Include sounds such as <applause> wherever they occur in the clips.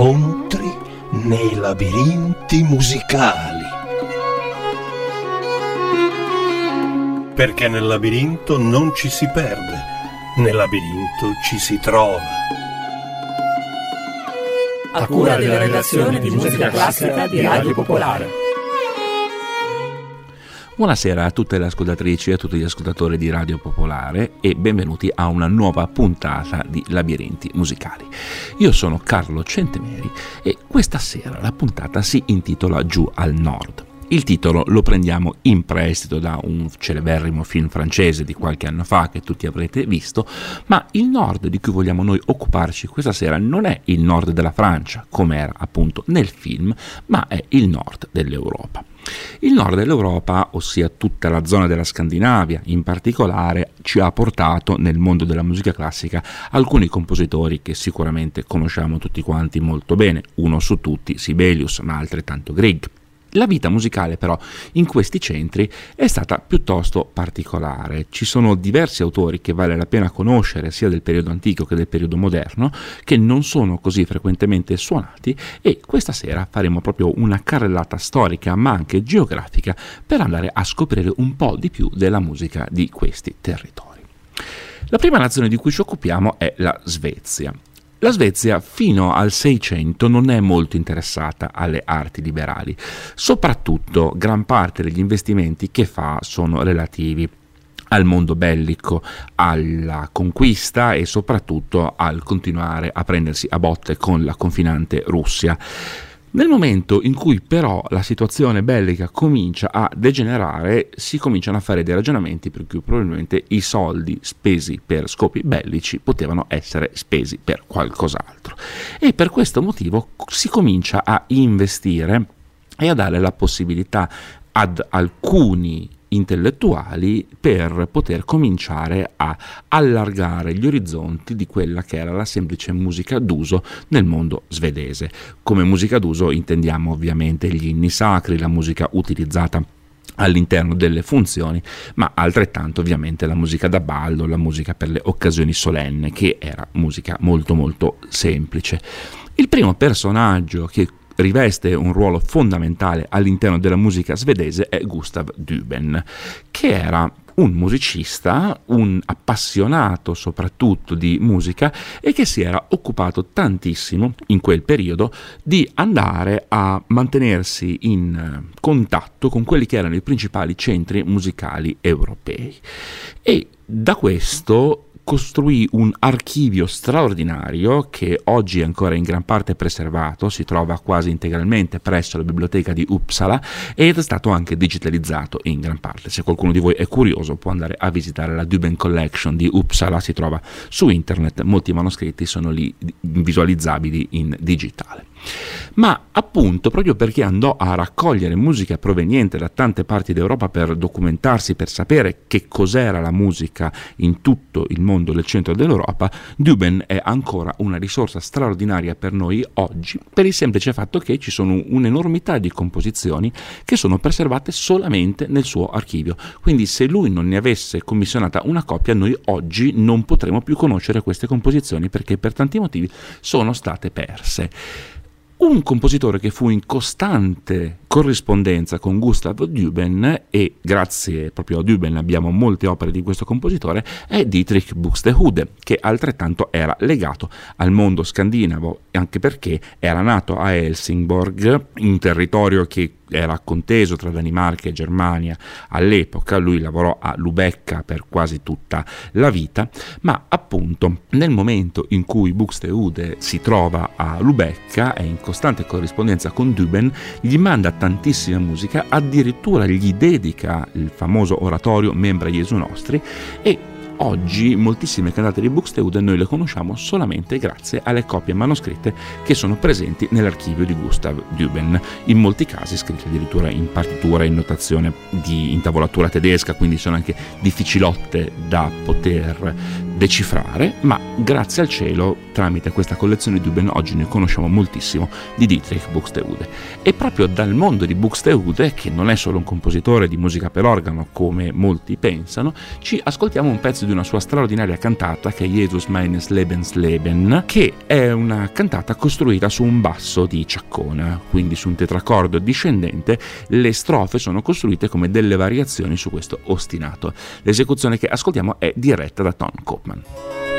Incontri nei labirinti musicali. Perché nel labirinto non ci si perde, nel labirinto ci si trova. A cura della redazione di musica classica di Radio Popolare. Buonasera a tutte le ascoltatrici e a tutti gli ascoltatori di Radio Popolare e benvenuti a una nuova puntata di Labirinti Musicali. Io sono Carlo Centemeri e questa sera la puntata si intitola Giù al Nord. Il titolo lo prendiamo in prestito da un celeberrimo film francese di qualche anno fa che tutti avrete visto, ma il nord di cui vogliamo noi occuparci questa sera non è il nord della Francia, come era appunto nel film, ma è il nord dell'Europa. Il nord dell'Europa, ossia tutta la zona della Scandinavia in particolare, ci ha portato nel mondo della musica classica alcuni compositori che sicuramente conosciamo tutti quanti molto bene, uno su tutti Sibelius, ma altrettanto Grieg. La vita musicale però in questi centri è stata piuttosto particolare. Ci sono diversi autori che vale la pena conoscere sia del periodo antico che del periodo moderno che non sono così frequentemente suonati e questa sera faremo proprio una carrellata storica ma anche geografica per andare a scoprire un po' di più della musica di questi territori. La prima nazione di cui ci occupiamo è la Svezia. La Svezia fino al 600 non è molto interessata alle arti liberali, soprattutto gran parte degli investimenti che fa sono relativi al mondo bellico, alla conquista e soprattutto al continuare a prendersi a botte con la confinante Russia. Nel momento in cui però la situazione bellica comincia a degenerare, si cominciano a fare dei ragionamenti per cui probabilmente i soldi spesi per scopi bellici potevano essere spesi per qualcos'altro. E per questo motivo si comincia a investire e a dare la possibilità ad alcuni intellettuali per poter cominciare a allargare gli orizzonti di quella che era la semplice musica d'uso nel mondo svedese. Come musica d'uso intendiamo ovviamente gli inni sacri, la musica utilizzata all'interno delle funzioni, ma altrettanto ovviamente la musica da ballo, la musica per le occasioni solenne, che era musica molto molto semplice. Il primo personaggio che riveste un ruolo fondamentale all'interno della musica svedese è Gustav Düben, che era un musicista, un appassionato soprattutto di musica e che si era occupato tantissimo in quel periodo di andare a mantenersi in contatto con quelli che erano i principali centri musicali europei. E da questo costruì un archivio straordinario che oggi è ancora in gran parte preservato, si trova quasi integralmente presso la biblioteca di Uppsala ed è stato anche digitalizzato in gran parte. Se qualcuno di voi è curioso può andare a visitare la Duben Collection di Uppsala, si trova su internet, molti manoscritti sono lì visualizzabili in digitale ma appunto proprio perché andò a raccogliere musica proveniente da tante parti d'Europa per documentarsi, per sapere che cos'era la musica in tutto il mondo del centro dell'Europa, Duben è ancora una risorsa straordinaria per noi oggi, per il semplice fatto che ci sono un'enormità di composizioni che sono preservate solamente nel suo archivio. Quindi se lui non ne avesse commissionata una copia, noi oggi non potremo più conoscere queste composizioni perché per tanti motivi sono state perse. Un compositore che fu in costante corrispondenza con Gustav Düben e grazie proprio a Düben abbiamo molte opere di questo compositore è Dietrich Buxtehude che altrettanto era legato al mondo scandinavo anche perché era nato a Helsingborg un territorio che era conteso tra Danimarca e Germania all'epoca, lui lavorò a Lubecca per quasi tutta la vita, ma appunto nel momento in cui Buxtehude si trova a Lubecca è in costante corrispondenza con Düben, gli manda tantissima musica, addirittura gli dedica il famoso oratorio Membra Jesu Nostri e Oggi moltissime cantate di Buxtehude noi le conosciamo solamente grazie alle copie manoscritte che sono presenti nell'archivio di Gustav Düben, in molti casi scritte addirittura in partitura, in notazione di intavolatura tedesca, quindi sono anche difficilotte da poter decifrare, ma grazie al cielo, tramite questa collezione di Düben, oggi ne conosciamo moltissimo di Dietrich Buxtehude. E proprio dal mondo di Buxtehude, che non è solo un compositore di musica per organo come molti pensano, ci ascoltiamo un pezzo di una sua straordinaria cantata che è Jesus meines Lebensleben, che è una cantata costruita su un basso di ciaccona, quindi su un tetracordo discendente. Le strofe sono costruite come delle variazioni su questo ostinato. L'esecuzione che ascoltiamo è diretta da Tom Koopman.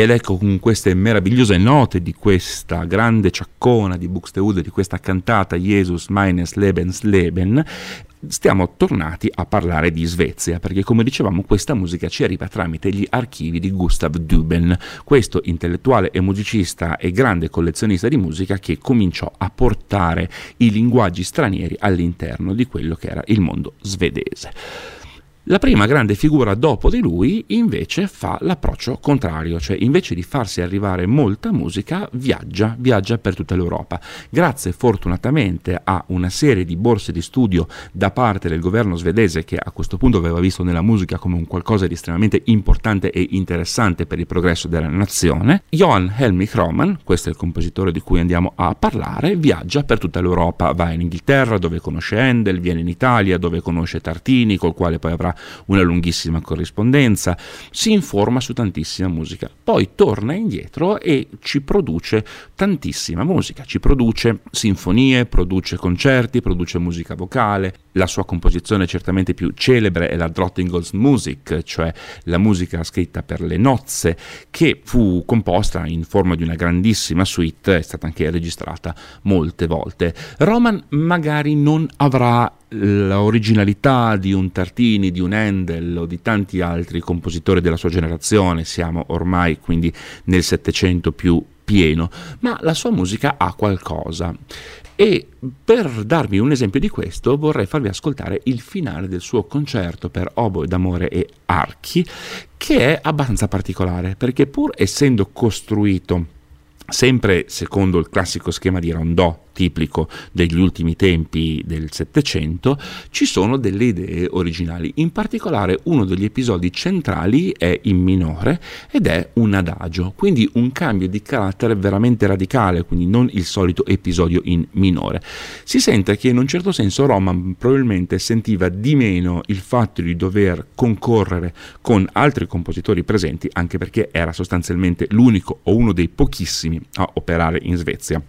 Ed ecco con queste meravigliose note di questa grande ciaccona di Buxtehude, di questa cantata Jesus meines Lebens Leben, stiamo tornati a parlare di Svezia, perché come dicevamo questa musica ci arriva tramite gli archivi di Gustav Duben, questo intellettuale e musicista e grande collezionista di musica che cominciò a portare i linguaggi stranieri all'interno di quello che era il mondo svedese. La prima grande figura dopo di lui invece fa l'approccio contrario, cioè invece di farsi arrivare molta musica viaggia, viaggia per tutta l'Europa. Grazie fortunatamente a una serie di borse di studio da parte del governo svedese che a questo punto aveva visto nella musica come un qualcosa di estremamente importante e interessante per il progresso della nazione, Johan Helmich Roman, questo è il compositore di cui andiamo a parlare, viaggia per tutta l'Europa, va in Inghilterra dove conosce Handel, viene in Italia dove conosce Tartini, col quale poi avrà una lunghissima corrispondenza, si informa su tantissima musica, poi torna indietro e ci produce tantissima musica, ci produce sinfonie, produce concerti, produce musica vocale, la sua composizione certamente più celebre è la Drottningholz Musik, cioè la musica scritta per le nozze, che fu composta in forma di una grandissima suite, è stata anche registrata molte volte. Roman magari non avrà l'originalità di un Tartini, di un Handel o di tanti altri compositori della sua generazione, siamo ormai quindi nel Settecento più pieno, ma la sua musica ha qualcosa. E per darvi un esempio di questo vorrei farvi ascoltare il finale del suo concerto per oboe d'amore e archi, che è abbastanza particolare, perché pur essendo costruito sempre secondo il classico schema di rondò tipico degli ultimi tempi del Settecento, ci sono delle idee originali. In particolare uno degli episodi centrali è in minore ed è un adagio, quindi un cambio di carattere veramente radicale, quindi non il solito episodio in minore. Si sente che in un certo senso Roman probabilmente sentiva di meno il fatto di dover concorrere con altri compositori presenti, anche perché era sostanzialmente l'unico o uno dei pochissimi a operare in Svezia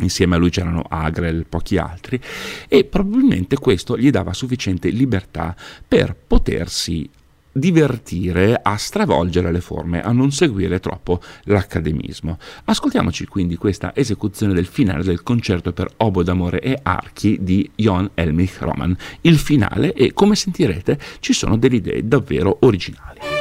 insieme a lui c'erano Agrel, pochi altri, e probabilmente questo gli dava sufficiente libertà per potersi divertire a stravolgere le forme, a non seguire troppo l'accademismo. Ascoltiamoci quindi questa esecuzione del finale del concerto per obo d'amore e archi di Jon Elmich Roman. Il finale e come sentirete ci sono delle idee davvero originali.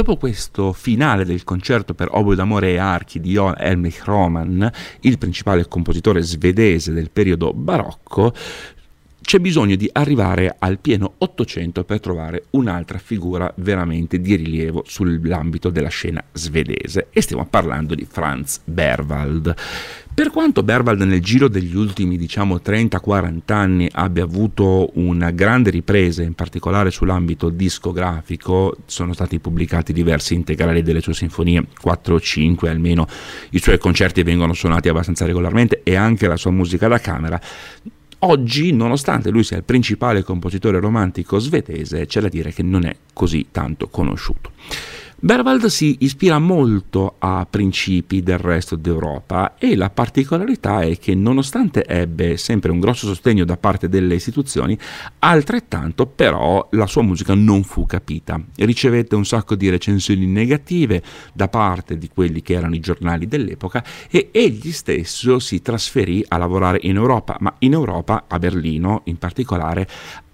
Dopo questo finale del concerto per oboe d'amore e archi di Johan Helmich Roman, il principale compositore svedese del periodo barocco, c'è bisogno di arrivare al pieno Ottocento per trovare un'altra figura veramente di rilievo sull'ambito della scena svedese e stiamo parlando di Franz Berwald. Per quanto Berwald nel giro degli ultimi diciamo 30-40 anni abbia avuto una grande ripresa, in particolare sull'ambito discografico, sono stati pubblicati diversi integrali delle sue sinfonie, 4 o 5 almeno, i suoi concerti vengono suonati abbastanza regolarmente e anche la sua musica da camera, Oggi, nonostante lui sia il principale compositore romantico svedese, c'è da dire che non è così tanto conosciuto. Berwald si ispira molto a principi del resto d'Europa e la particolarità è che nonostante ebbe sempre un grosso sostegno da parte delle istituzioni, altrettanto però la sua musica non fu capita. Ricevette un sacco di recensioni negative da parte di quelli che erano i giornali dell'epoca e egli stesso si trasferì a lavorare in Europa, ma in Europa, a Berlino in particolare,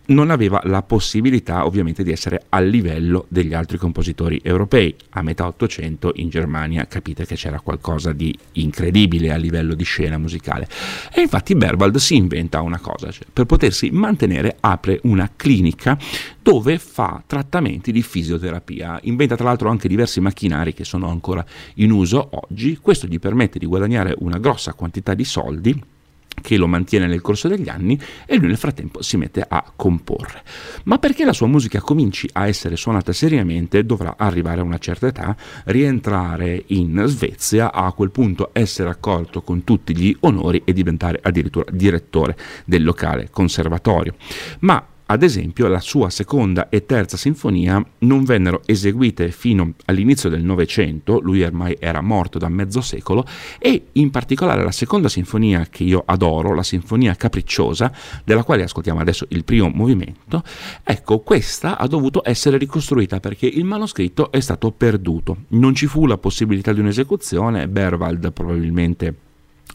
non aveva la possibilità ovviamente di essere a livello degli altri compositori europei. A metà Ottocento in Germania capite che c'era qualcosa di incredibile a livello di scena musicale. E infatti Berwald si inventa una cosa, cioè per potersi mantenere apre una clinica dove fa trattamenti di fisioterapia. Inventa tra l'altro anche diversi macchinari che sono ancora in uso oggi. Questo gli permette di guadagnare una grossa quantità di soldi che lo mantiene nel corso degli anni e lui nel frattempo si mette a comporre. Ma perché la sua musica cominci a essere suonata seriamente dovrà arrivare a una certa età, rientrare in Svezia, a quel punto essere accolto con tutti gli onori e diventare addirittura direttore del locale conservatorio. Ma ad esempio, la sua seconda e terza sinfonia non vennero eseguite fino all'inizio del Novecento, lui ormai era morto da mezzo secolo, e in particolare la seconda sinfonia che io adoro, la sinfonia capricciosa, della quale ascoltiamo adesso il primo movimento, ecco, questa ha dovuto essere ricostruita perché il manoscritto è stato perduto. Non ci fu la possibilità di un'esecuzione, Berwald probabilmente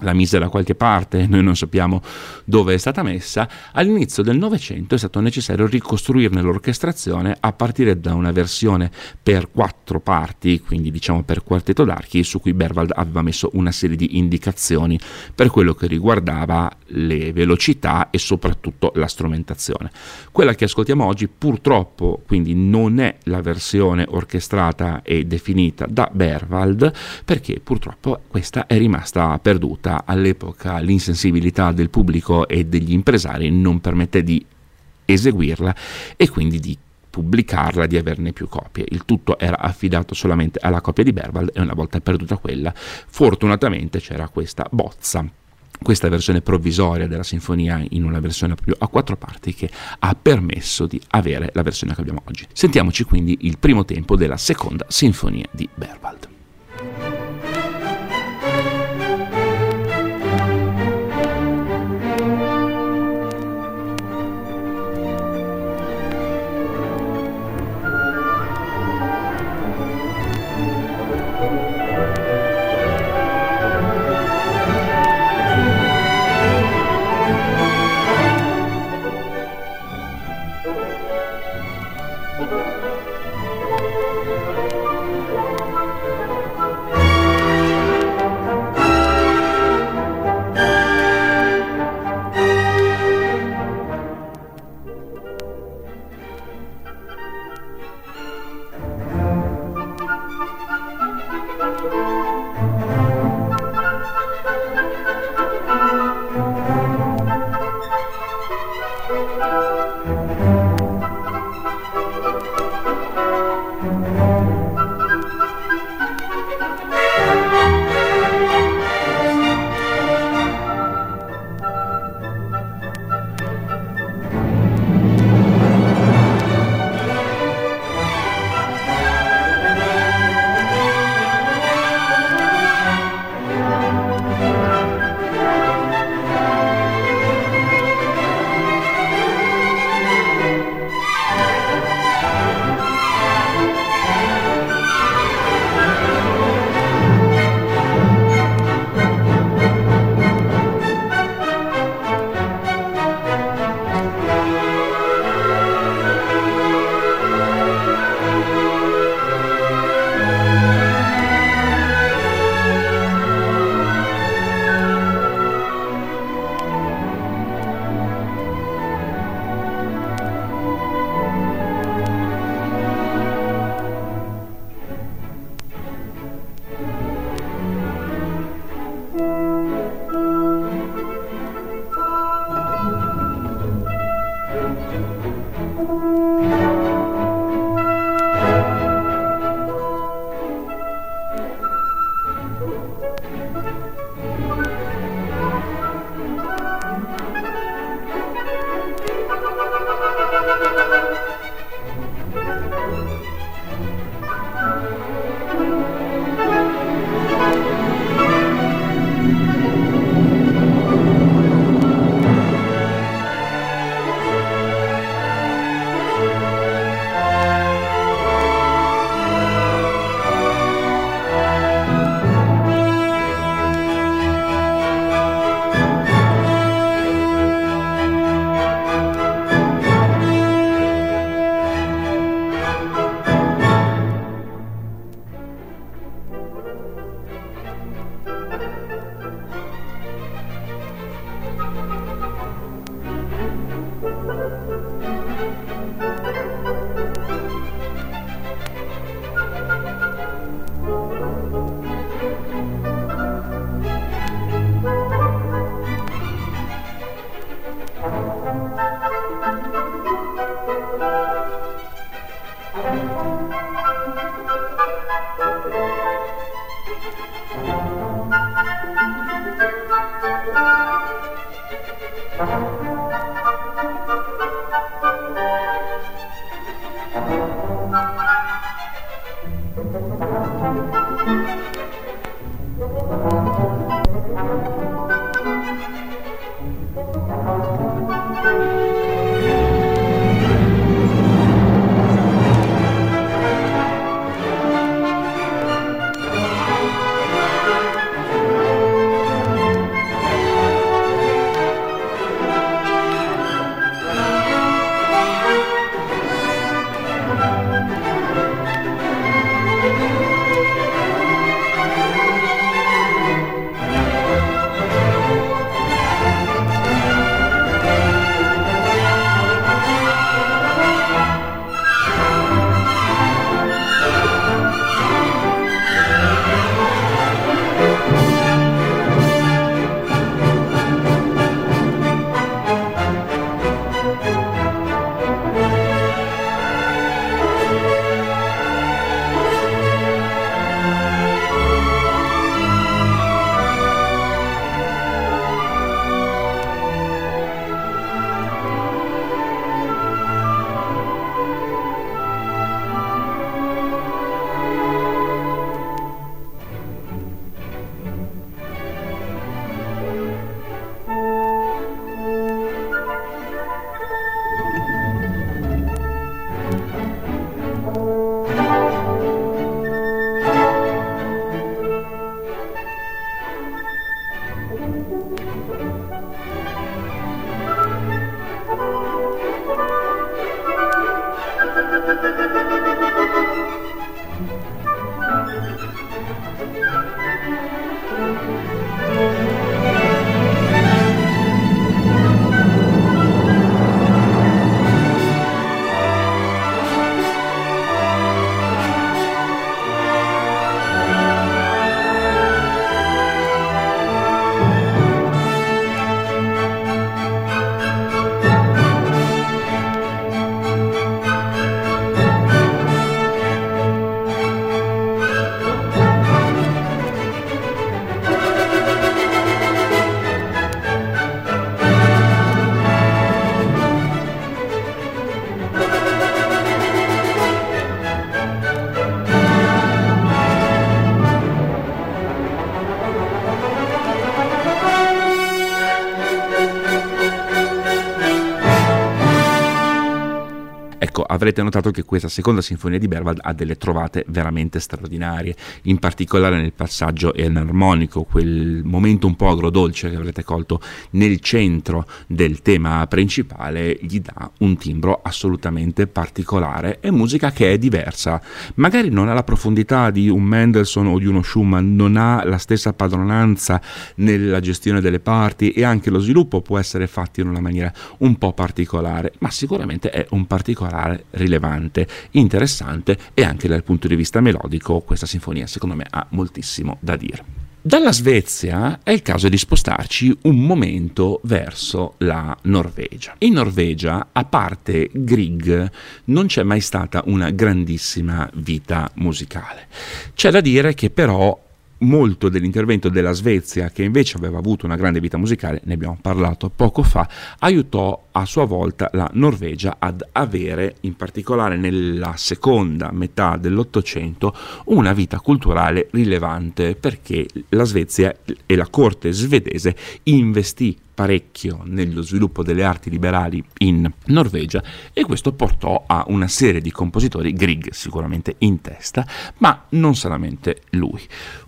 la mise da qualche parte, <laughs> noi non sappiamo dove è stata messa, all'inizio del Novecento è stato necessario ricostruirne l'orchestrazione a partire da una versione per quattro parti, quindi diciamo per quartetto d'archi, su cui Berwald aveva messo una serie di indicazioni per quello che riguardava le velocità e soprattutto la strumentazione. Quella che ascoltiamo oggi purtroppo quindi non è la versione orchestrata e definita da Berwald perché purtroppo questa è rimasta perduta vista all'epoca l'insensibilità del pubblico e degli impresari non permette di eseguirla e quindi di pubblicarla, di averne più copie. Il tutto era affidato solamente alla copia di Berwald e una volta perduta quella, fortunatamente c'era questa bozza questa versione provvisoria della sinfonia in una versione più a quattro parti che ha permesso di avere la versione che abbiamo oggi. Sentiamoci quindi il primo tempo della seconda sinfonia di Berwald. Avrete notato che questa seconda sinfonia di Berwald ha delle trovate veramente straordinarie, in particolare nel passaggio enarmonico, quel momento un po' agrodolce che avrete colto nel centro del tema principale, gli dà un timbro assolutamente particolare e musica che è diversa. Magari non ha la profondità di un Mendelssohn o di uno Schumann, non ha la stessa padronanza nella gestione delle parti e anche lo sviluppo può essere fatto in una maniera un po' particolare, ma sicuramente è un particolare rilevante, interessante e anche dal punto di vista melodico questa sinfonia secondo me ha moltissimo da dire. Dalla Svezia è il caso di spostarci un momento verso la Norvegia. In Norvegia, a parte Grieg, non c'è mai stata una grandissima vita musicale. C'è da dire che però molto dell'intervento della Svezia, che invece aveva avuto una grande vita musicale, ne abbiamo parlato poco fa, aiutò a sua volta la Norvegia ad avere, in particolare nella seconda metà dell'Ottocento, una vita culturale rilevante perché la Svezia e la corte svedese investì parecchio nello sviluppo delle arti liberali in Norvegia e questo portò a una serie di compositori, Grieg sicuramente in testa, ma non solamente lui.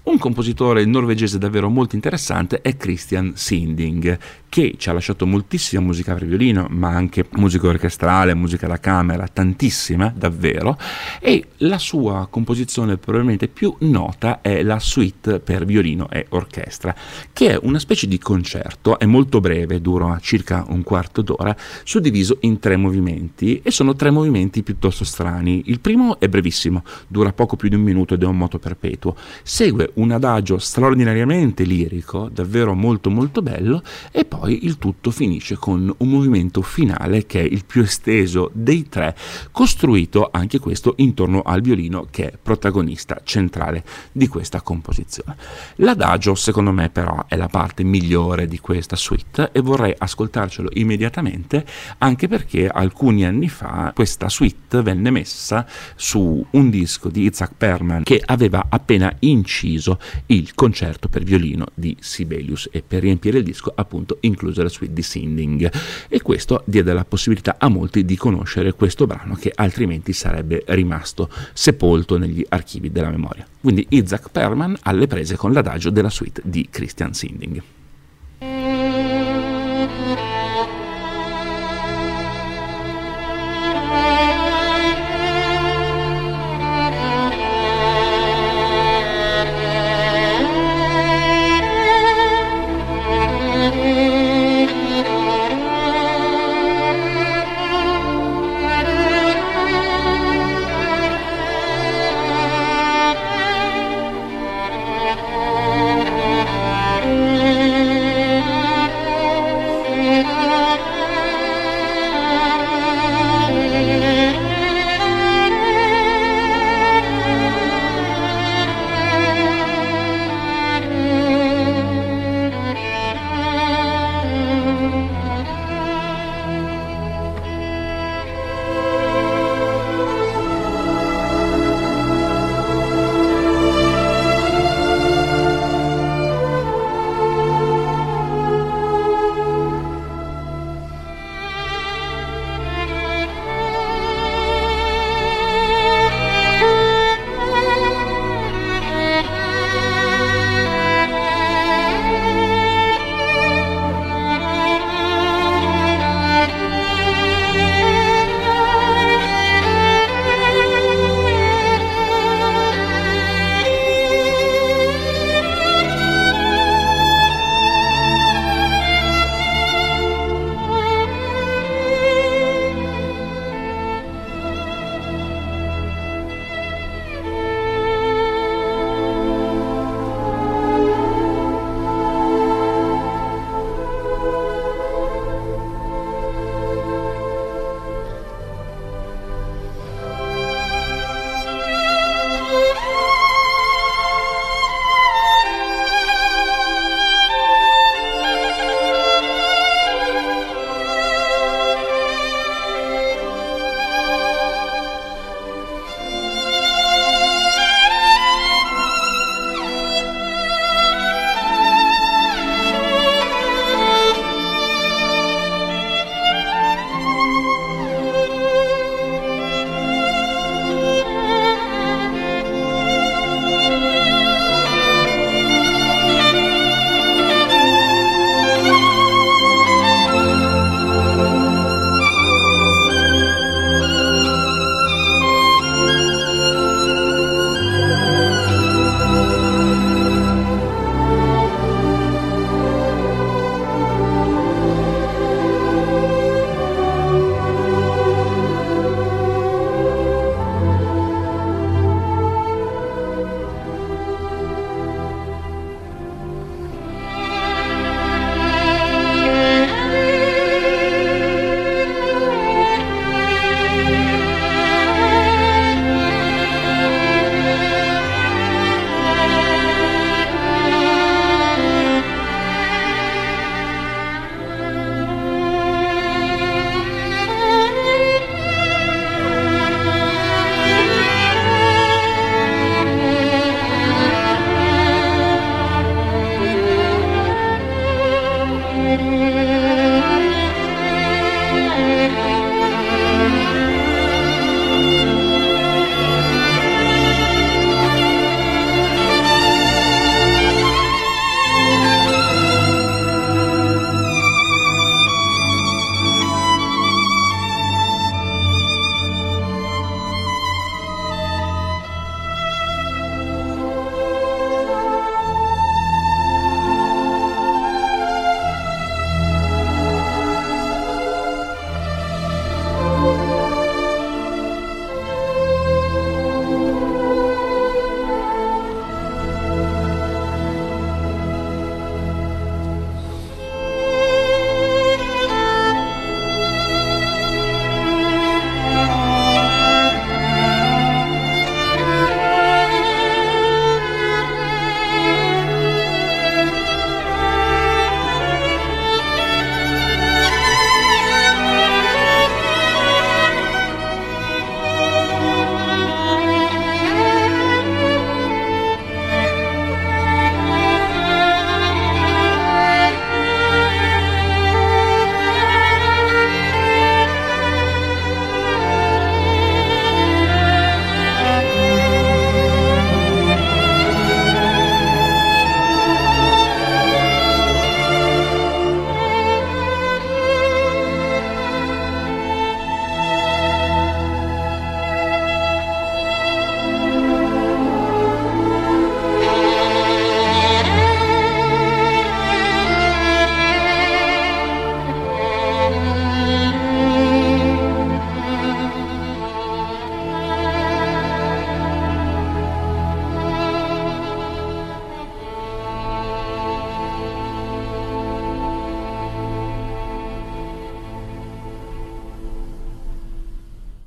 Un compositore norvegese davvero molto interessante è Christian Sinding, che ci ha lasciato moltissima musica per violino, ma anche musica orchestrale, musica da camera, tantissima davvero, e la sua composizione probabilmente più nota è la suite per violino e orchestra, che è una specie di concerto, è molto breve, dura circa un quarto d'ora, suddiviso in tre movimenti e sono tre movimenti piuttosto strani. Il primo è brevissimo, dura poco più di un minuto ed è un moto perpetuo. Segue un adagio straordinariamente lirico, davvero molto molto bello, e poi il tutto finisce con un movimento finale che è il più esteso dei tre, costruito anche questo intorno al violino che è protagonista centrale di questa composizione. L'adagio secondo me però è la parte migliore di questa suite e vorrei ascoltarcelo immediatamente anche perché alcuni anni fa questa suite venne messa su un disco di Isaac Perman che aveva appena inciso il concerto per violino di Sibelius e per riempire il disco appunto incluse la suite di Sinding e questo diede la possibilità a molti di conoscere questo brano che altrimenti sarebbe rimasto sepolto negli archivi della memoria. Quindi Isaac Perman alle prese con l'adagio della suite di Christian Sinding.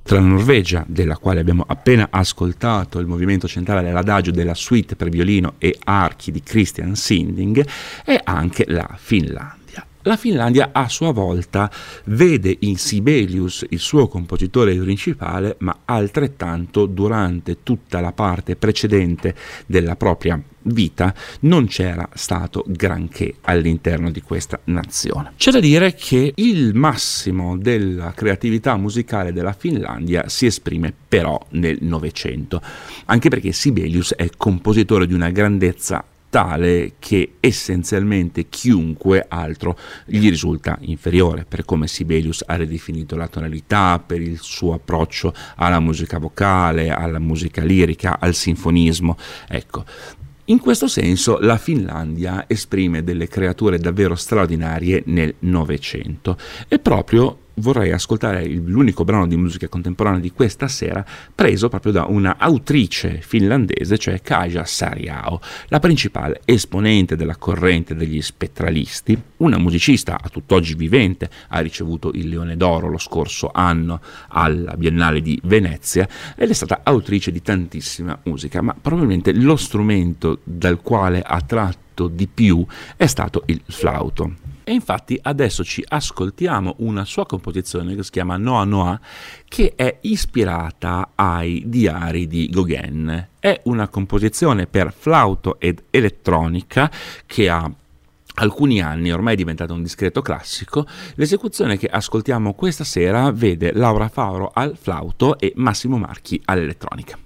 Tra la Norvegia, della quale abbiamo appena ascoltato il movimento centrale dell'adagio della suite per violino e archi di Christian Sinding, e anche la Finlandia. La Finlandia a sua volta vede in Sibelius il suo compositore principale, ma altrettanto durante tutta la parte precedente della propria vita non c'era stato granché all'interno di questa nazione. C'è da dire che il massimo della creatività musicale della Finlandia si esprime però nel Novecento, anche perché Sibelius è compositore di una grandezza tale che essenzialmente chiunque altro gli risulta inferiore, per come Sibelius ha ridefinito la tonalità, per il suo approccio alla musica vocale, alla musica lirica, al sinfonismo. Ecco, in questo senso la Finlandia esprime delle creature davvero straordinarie nel Novecento. E proprio vorrei ascoltare l'unico brano di musica contemporanea di questa sera, preso proprio da una autrice finlandese, cioè Kaja Sariao, la principale esponente della corrente degli spettralisti, una musicista a tutt'oggi vivente, ha ricevuto il Leone d'Oro lo scorso anno alla Biennale di Venezia ed è stata autrice di tantissima musica, ma probabilmente lo strumento dal quale ha tratto di più è stato il flauto. E infatti adesso ci ascoltiamo una sua composizione che si chiama Noa Noa, che è ispirata ai diari di Gauguin. È una composizione per flauto ed elettronica che ha alcuni anni, ormai è diventato un discreto classico, l'esecuzione che ascoltiamo questa sera vede Laura Fauro al flauto e Massimo Marchi all'elettronica.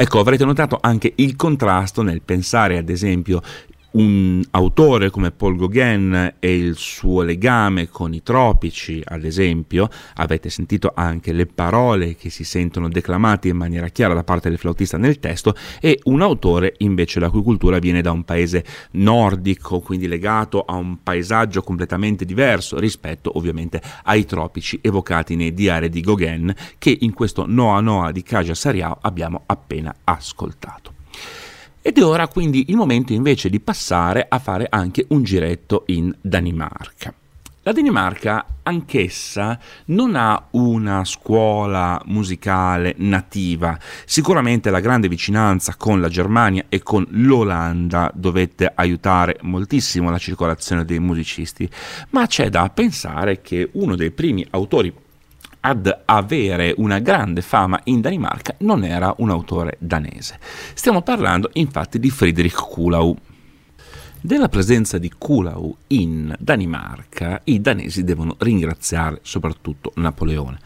Ecco, avrete notato anche il contrasto nel pensare, ad esempio, un autore come Paul Gauguin e il suo legame con i tropici, ad esempio, avete sentito anche le parole che si sentono declamate in maniera chiara da parte del flautista nel testo, e un autore invece la cui cultura viene da un paese nordico, quindi legato a un paesaggio completamente diverso rispetto ovviamente ai tropici evocati nei diari di Gauguin che in questo Noa Noa di Kaja Sariao abbiamo appena ascoltato. Ed è ora quindi il momento invece di passare a fare anche un giretto in Danimarca. La Danimarca anch'essa non ha una scuola musicale nativa, sicuramente la grande vicinanza con la Germania e con l'Olanda dovette aiutare moltissimo la circolazione dei musicisti, ma c'è da pensare che uno dei primi autori ad avere una grande fama in Danimarca non era un autore danese. Stiamo parlando infatti di Friedrich Kuhlau. Della presenza di Kuhlau in Danimarca i danesi devono ringraziare soprattutto Napoleone.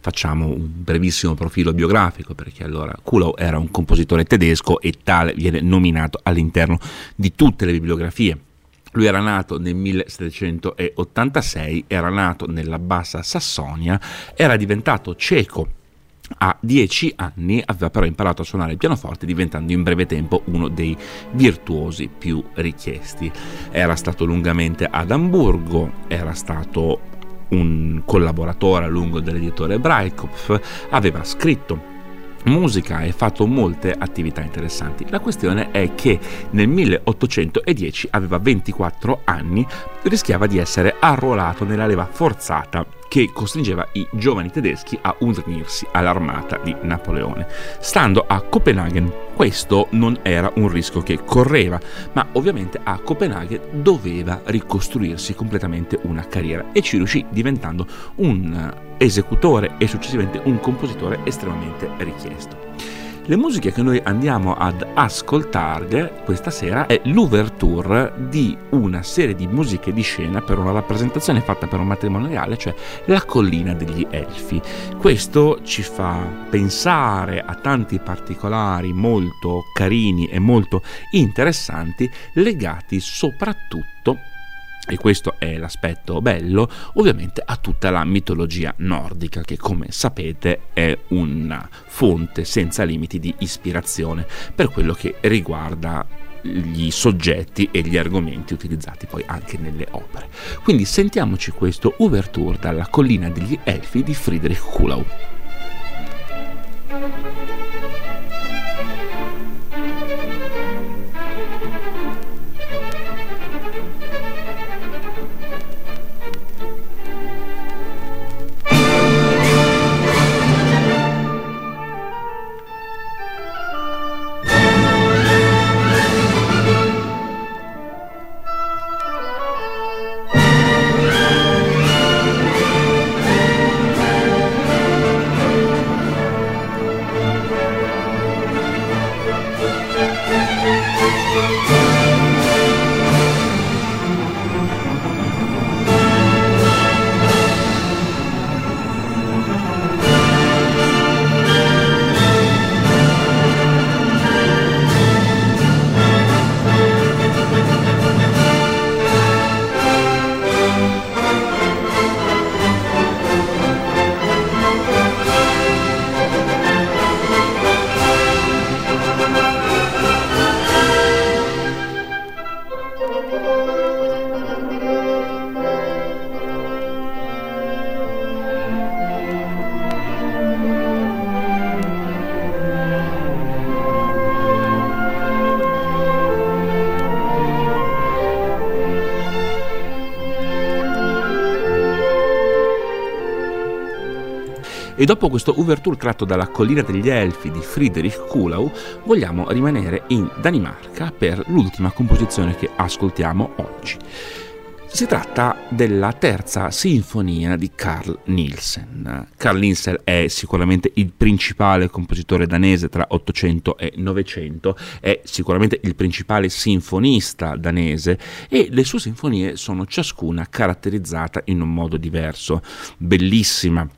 Facciamo un brevissimo profilo biografico perché allora Kuhlau era un compositore tedesco e tale viene nominato all'interno di tutte le bibliografie lui era nato nel 1786, era nato nella Bassa Sassonia, era diventato cieco a dieci anni, aveva però imparato a suonare il pianoforte diventando in breve tempo uno dei virtuosi più richiesti. Era stato lungamente ad Amburgo, era stato un collaboratore a lungo dell'editore Breitkopf, aveva scritto musica e fatto molte attività interessanti. La questione è che nel 1810 aveva 24 anni, rischiava di essere arruolato nella leva forzata che costringeva i giovani tedeschi a unirsi all'armata di Napoleone. Stando a Copenaghen, questo non era un rischio che correva, ma ovviamente a Copenaghen doveva ricostruirsi completamente una carriera e ci riuscì diventando un esecutore e successivamente un compositore estremamente richiesto. Le musiche che noi andiamo ad ascoltare questa sera è l'ouverture di una serie di musiche di scena per una rappresentazione fatta per un matrimonio reale, cioè La collina degli elfi. Questo ci fa pensare a tanti particolari molto carini e molto interessanti legati soprattutto e questo è l'aspetto bello, ovviamente a tutta la mitologia nordica che come sapete è una fonte senza limiti di ispirazione per quello che riguarda gli soggetti e gli argomenti utilizzati poi anche nelle opere. Quindi sentiamoci questo Ouverture dalla collina degli Elfi di Friedrich Kuhlau. Dopo questo ouverture tratto dalla collina degli Elfi di Friedrich Kuhlau, vogliamo rimanere in Danimarca per l'ultima composizione che ascoltiamo oggi. Si tratta della terza sinfonia di Carl Nielsen. Carl Nielsen è sicuramente il principale compositore danese tra 800 e 900, è sicuramente il principale sinfonista danese e le sue sinfonie sono ciascuna caratterizzata in un modo diverso. Bellissima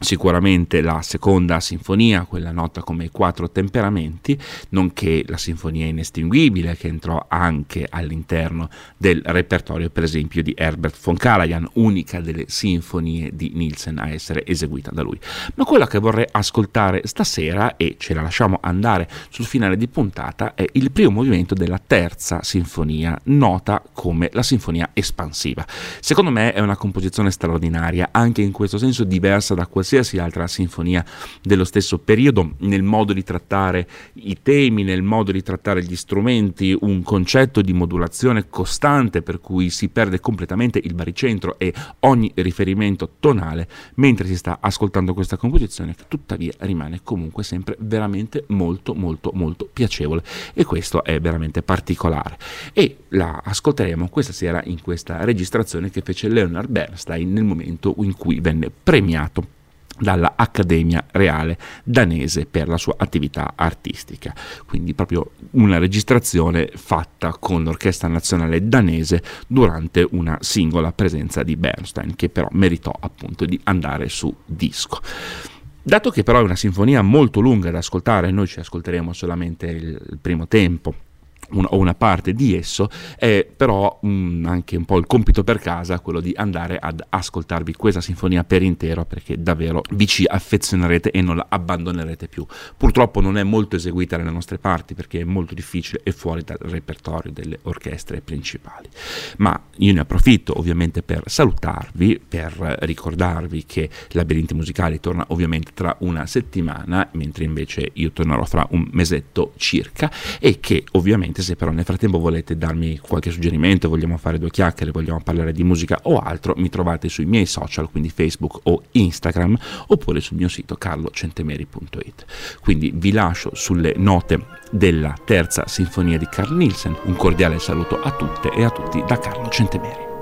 sicuramente la seconda sinfonia, quella nota come i quattro temperamenti, nonché la sinfonia inestinguibile che entrò anche all'interno del repertorio per esempio di Herbert von Karajan, unica delle sinfonie di Nielsen a essere eseguita da lui. Ma quella che vorrei ascoltare stasera e ce la lasciamo andare sul finale di puntata è il primo movimento della terza sinfonia, nota come la sinfonia espansiva. Secondo me è una composizione straordinaria, anche in questo senso diversa da qualsiasi qualsiasi altra sinfonia dello stesso periodo, nel modo di trattare i temi, nel modo di trattare gli strumenti, un concetto di modulazione costante per cui si perde completamente il baricentro e ogni riferimento tonale mentre si sta ascoltando questa composizione che tuttavia rimane comunque sempre veramente molto molto molto piacevole. E questo è veramente particolare. E la ascolteremo questa sera in questa registrazione che fece Leonard Bernstein nel momento in cui venne premiato dalla Accademia Reale danese per la sua attività artistica. Quindi proprio una registrazione fatta con l'Orchestra Nazionale danese durante una singola presenza di Bernstein, che però meritò appunto di andare su disco. Dato che però è una sinfonia molto lunga da ascoltare, noi ci ascolteremo solamente il primo tempo una, o una parte di esso, è però um, anche un po' il compito per casa quello di andare ad ascoltarvi questa sinfonia per intero perché davvero vi ci affezionerete e non la abbandonerete più. Purtroppo non è molto eseguita nelle nostre parti perché è molto difficile e fuori dal repertorio delle orchestre principali. Ma io ne approfitto ovviamente per salutarvi, per ricordarvi che Labirinti Musicali torna ovviamente tra una settimana, mentre invece io tornerò fra un mesetto circa e che ovviamente se però nel frattempo volete darmi qualche suggerimento, vogliamo fare due chiacchiere, vogliamo parlare di musica o altro, mi trovate sui miei social, quindi Facebook o Instagram, oppure sul mio sito carlocentemeri.it. Quindi vi lascio sulle note della terza sinfonia di Carl Nielsen. Un cordiale saluto a tutte e a tutti da Carlo Centemeri.